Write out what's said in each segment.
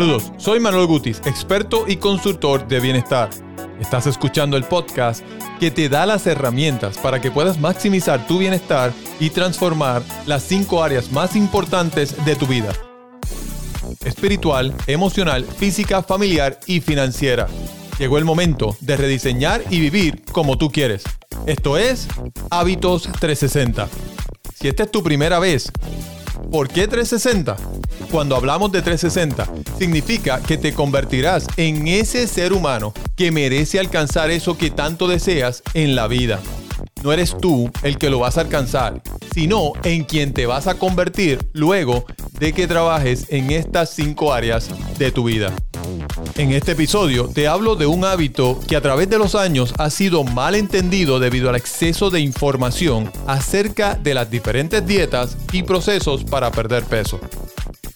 Saludos, soy Manuel Gutis, experto y consultor de bienestar. Estás escuchando el podcast que te da las herramientas para que puedas maximizar tu bienestar y transformar las cinco áreas más importantes de tu vida. Espiritual, emocional, física, familiar y financiera. Llegó el momento de rediseñar y vivir como tú quieres. Esto es Hábitos 360. Si esta es tu primera vez, ¿por qué 360? Cuando hablamos de 360, significa que te convertirás en ese ser humano que merece alcanzar eso que tanto deseas en la vida. No eres tú el que lo vas a alcanzar, sino en quien te vas a convertir luego de que trabajes en estas cinco áreas de tu vida. En este episodio te hablo de un hábito que a través de los años ha sido mal entendido debido al exceso de información acerca de las diferentes dietas y procesos para perder peso.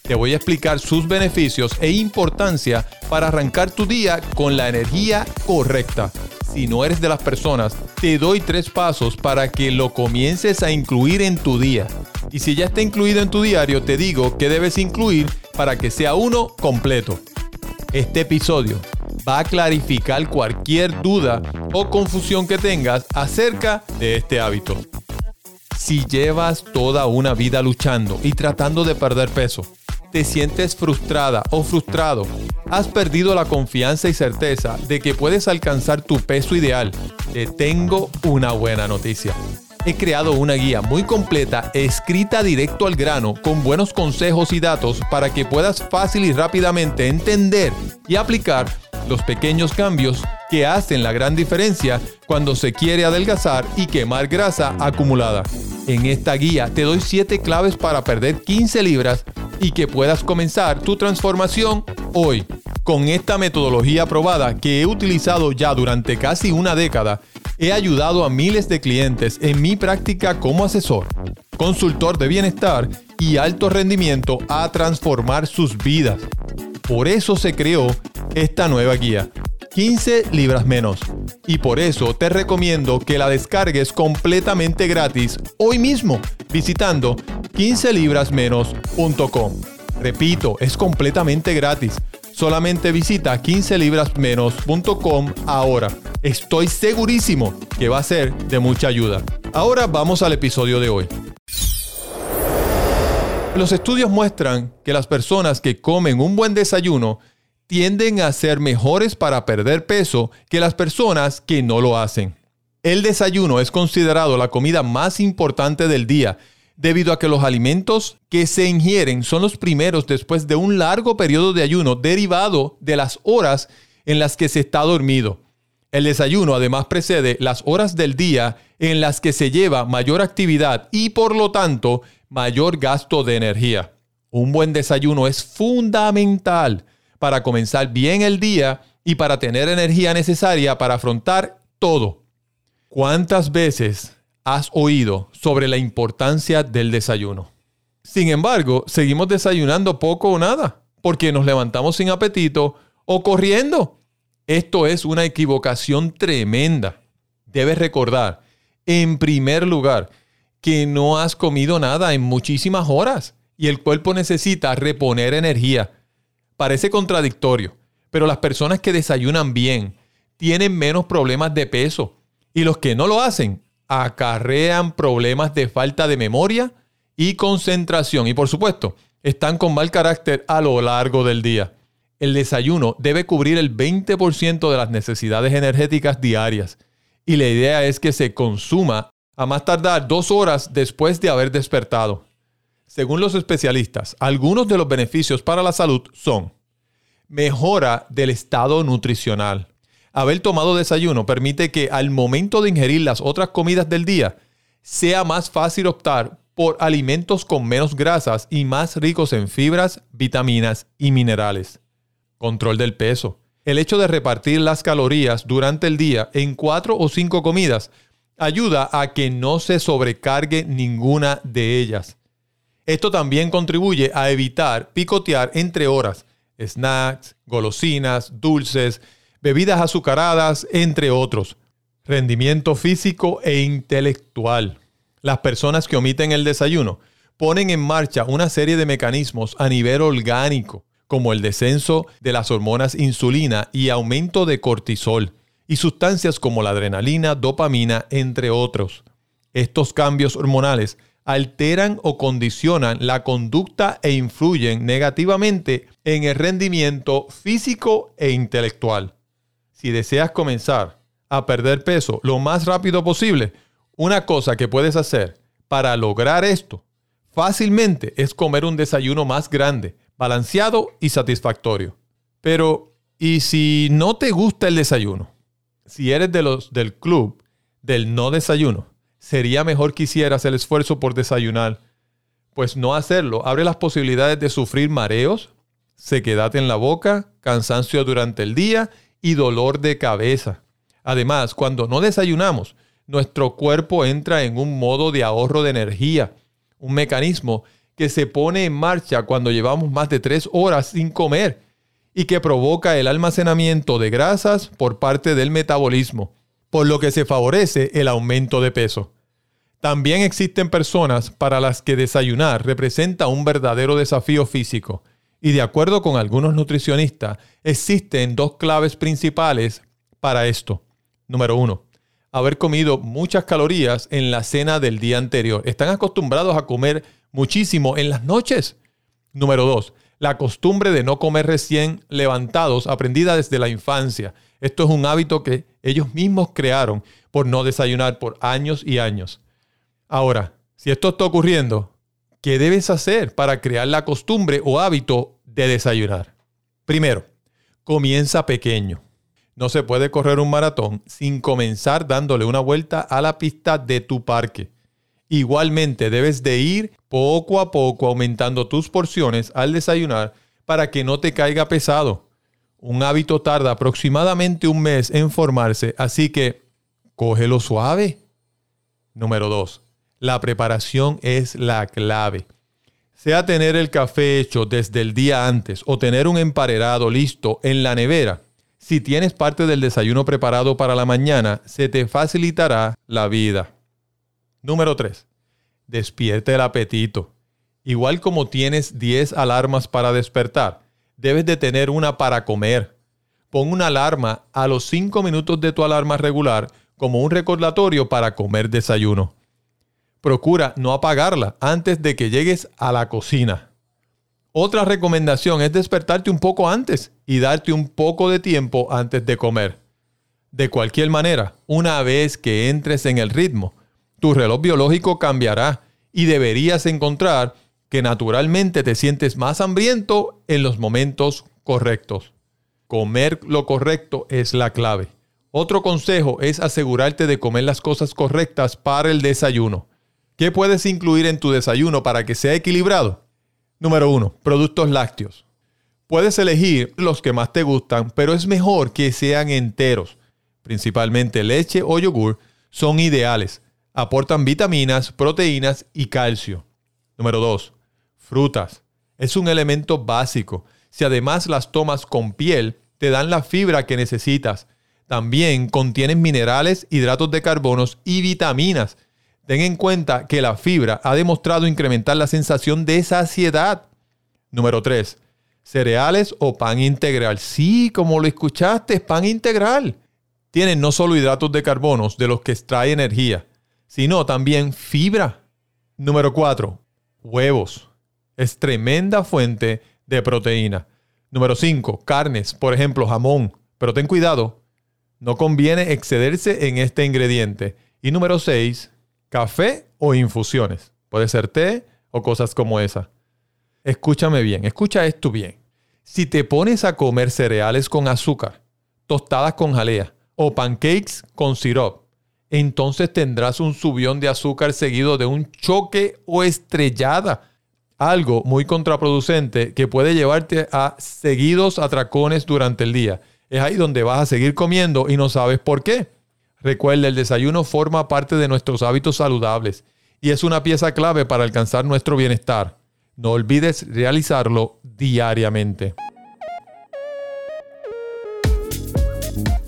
Te voy a explicar sus beneficios e importancia para arrancar tu día con la energía correcta. Si no eres de las personas, te doy tres pasos para que lo comiences a incluir en tu día. Y si ya está incluido en tu diario, te digo que debes incluir para que sea uno completo. Este episodio va a clarificar cualquier duda o confusión que tengas acerca de este hábito. Si llevas toda una vida luchando y tratando de perder peso, te sientes frustrada o frustrado, has perdido la confianza y certeza de que puedes alcanzar tu peso ideal, te tengo una buena noticia. He creado una guía muy completa, escrita directo al grano, con buenos consejos y datos para que puedas fácil y rápidamente entender y aplicar los pequeños cambios que hacen la gran diferencia cuando se quiere adelgazar y quemar grasa acumulada. En esta guía te doy 7 claves para perder 15 libras y que puedas comenzar tu transformación hoy. Con esta metodología probada que he utilizado ya durante casi una década, he ayudado a miles de clientes en mi práctica como asesor, consultor de bienestar y alto rendimiento a transformar sus vidas. Por eso se creó esta nueva guía. 15 libras menos. Y por eso te recomiendo que la descargues completamente gratis hoy mismo visitando 15librasmenos.com. Repito, es completamente gratis. Solamente visita 15librasmenos.com ahora. Estoy segurísimo que va a ser de mucha ayuda. Ahora vamos al episodio de hoy. Los estudios muestran que las personas que comen un buen desayuno tienden a ser mejores para perder peso que las personas que no lo hacen. El desayuno es considerado la comida más importante del día debido a que los alimentos que se ingieren son los primeros después de un largo periodo de ayuno derivado de las horas en las que se está dormido. El desayuno además precede las horas del día en las que se lleva mayor actividad y por lo tanto mayor gasto de energía. Un buen desayuno es fundamental para comenzar bien el día y para tener energía necesaria para afrontar todo. ¿Cuántas veces has oído sobre la importancia del desayuno. Sin embargo, seguimos desayunando poco o nada, porque nos levantamos sin apetito o corriendo. Esto es una equivocación tremenda. Debes recordar, en primer lugar, que no has comido nada en muchísimas horas y el cuerpo necesita reponer energía. Parece contradictorio, pero las personas que desayunan bien tienen menos problemas de peso y los que no lo hacen acarrean problemas de falta de memoria y concentración. Y por supuesto, están con mal carácter a lo largo del día. El desayuno debe cubrir el 20% de las necesidades energéticas diarias. Y la idea es que se consuma a más tardar dos horas después de haber despertado. Según los especialistas, algunos de los beneficios para la salud son mejora del estado nutricional, haber tomado desayuno permite que al momento de ingerir las otras comidas del día, sea más fácil optar por alimentos con menos grasas y más ricos en fibras, vitaminas y minerales. Control del peso. El hecho de repartir las calorías durante el día en cuatro o cinco comidas ayuda a que no se sobrecargue ninguna de ellas. Esto también contribuye a evitar picotear entre horas, snacks, golosinas, dulces, bebidas azucaradas, entre otros. Rendimiento físico e intelectual. Las personas que omiten el desayuno ponen en marcha una serie de mecanismos a nivel orgánico, como el descenso de las hormonas insulina y aumento de cortisol, y sustancias como la adrenalina, dopamina, entre otros. Estos cambios hormonales alteran o condicionan la conducta e influyen negativamente en el rendimiento físico e intelectual. Si deseas comenzar a perder peso lo más rápido posible, una cosa que puedes hacer para lograr esto fácilmente es comer un desayuno más grande, balanceado y satisfactorio. Pero, ¿y si no te gusta el desayuno? Si eres de los del club del no desayuno, sería mejor que hicieras el esfuerzo por desayunar, pues no hacerlo abre las posibilidades de sufrir mareos, sequedad en la boca, cansancio durante el día y dolor de cabeza. Además, cuando no desayunamos, nuestro cuerpo entra en un modo de ahorro de energía, un mecanismo que se pone en marcha cuando llevamos más de tres horas sin comer y que provoca el almacenamiento de grasas por parte del metabolismo, por lo que se favorece el aumento de peso. También existen personas para las que desayunar representa un verdadero desafío físico. Y de acuerdo con algunos nutricionistas, existen dos claves principales para esto. Número uno, haber comido muchas calorías en la cena del día anterior. Están acostumbrados a comer muchísimo en las noches. Número dos, la costumbre de no comer recién levantados, aprendida desde la infancia. Esto es un hábito que ellos mismos crearon por no desayunar por años y años. Ahora, si esto está ocurriendo, ¿qué debes hacer para crear la costumbre o hábito de desayunar? Primero, comienza pequeño. No se puede correr un maratón sin comenzar dándole una vuelta a la pista de tu parque. Igualmente debes de ir poco a poco aumentando tus porciones al desayunar para que no te caiga pesado. Un hábito tarda aproximadamente un mes en formarse, así que cógelo suave. Número 2. La preparación es la clave. Sea tener el café hecho desde el día antes o tener un emparedado listo en la nevera, si tienes parte del desayuno preparado para la mañana, se te facilitará la vida. Número 3. Despierte el apetito. Igual como tienes 10 alarmas para despertar, debes de tener una para comer. Pon una alarma a los 5 minutos de tu alarma regular como un recordatorio para comer desayuno procura no apagarla antes de que llegues a la cocina. Otra recomendación es despertarte un poco antes y darte un poco de tiempo antes de comer. De cualquier manera, una vez que entres en el ritmo, tu reloj biológico cambiará y deberías encontrar que naturalmente te sientes más hambriento en los momentos correctos. Comer lo correcto es la clave. Otro consejo es asegurarte de comer las cosas correctas para el desayuno. ¿Qué puedes incluir en tu desayuno para que sea equilibrado? Número 1. Productos lácteos. Puedes elegir los que más te gustan, pero es mejor que sean enteros. Principalmente leche o yogur son ideales. Aportan vitaminas, proteínas y calcio. Número 2. Frutas. Es un elemento básico. Si además las tomas con piel, te dan la fibra que necesitas. También contienen minerales, hidratos de carbonos y vitaminas Ten en cuenta que la fibra ha demostrado incrementar la sensación de saciedad. Número 3. Cereales o pan integral. Sí, como lo escuchaste, pan integral. Tienen no solo hidratos de carbonos de los que extrae energía, sino también fibra. Número 4. Huevos. Es tremenda fuente de proteína. Número 5. Carnes, por ejemplo, jamón. Pero ten cuidado, no conviene excederse en este ingrediente. Y número 6 café o infusiones. Puede ser té o cosas como esa. Escúchame bien, escucha esto bien. Si te pones a comer cereales con azúcar, tostadas con jalea o pancakes con syrup, entonces tendrás un subión de azúcar seguido de un choque o estrellada. Algo muy contraproducente que puede llevarte a seguidos atracones durante el día. Es ahí donde vas a seguir comiendo y no sabes por qué. Recuerda, el desayuno forma parte de nuestros hábitos saludables y es una pieza clave para alcanzar nuestro bienestar. No olvides realizarlo diariamente.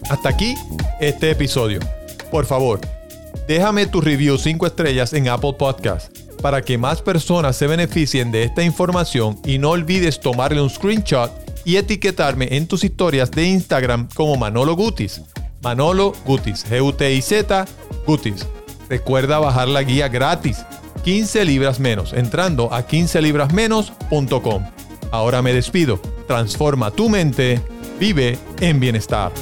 Hasta aquí este episodio. Por favor, déjame tu review 5 estrellas en Apple Podcast. para que más personas se beneficien de esta información y no olvides tomarle un screenshot y etiquetarme en tus historias de Instagram como Manolo Gutis. Manolo Gutis, G-U-T-I-Z, Gutis. Recuerda bajar la guía gratis, 15 libras menos, entrando a 15librasmenos.com. Ahora me despido. Transforma tu mente, vive en bienestar.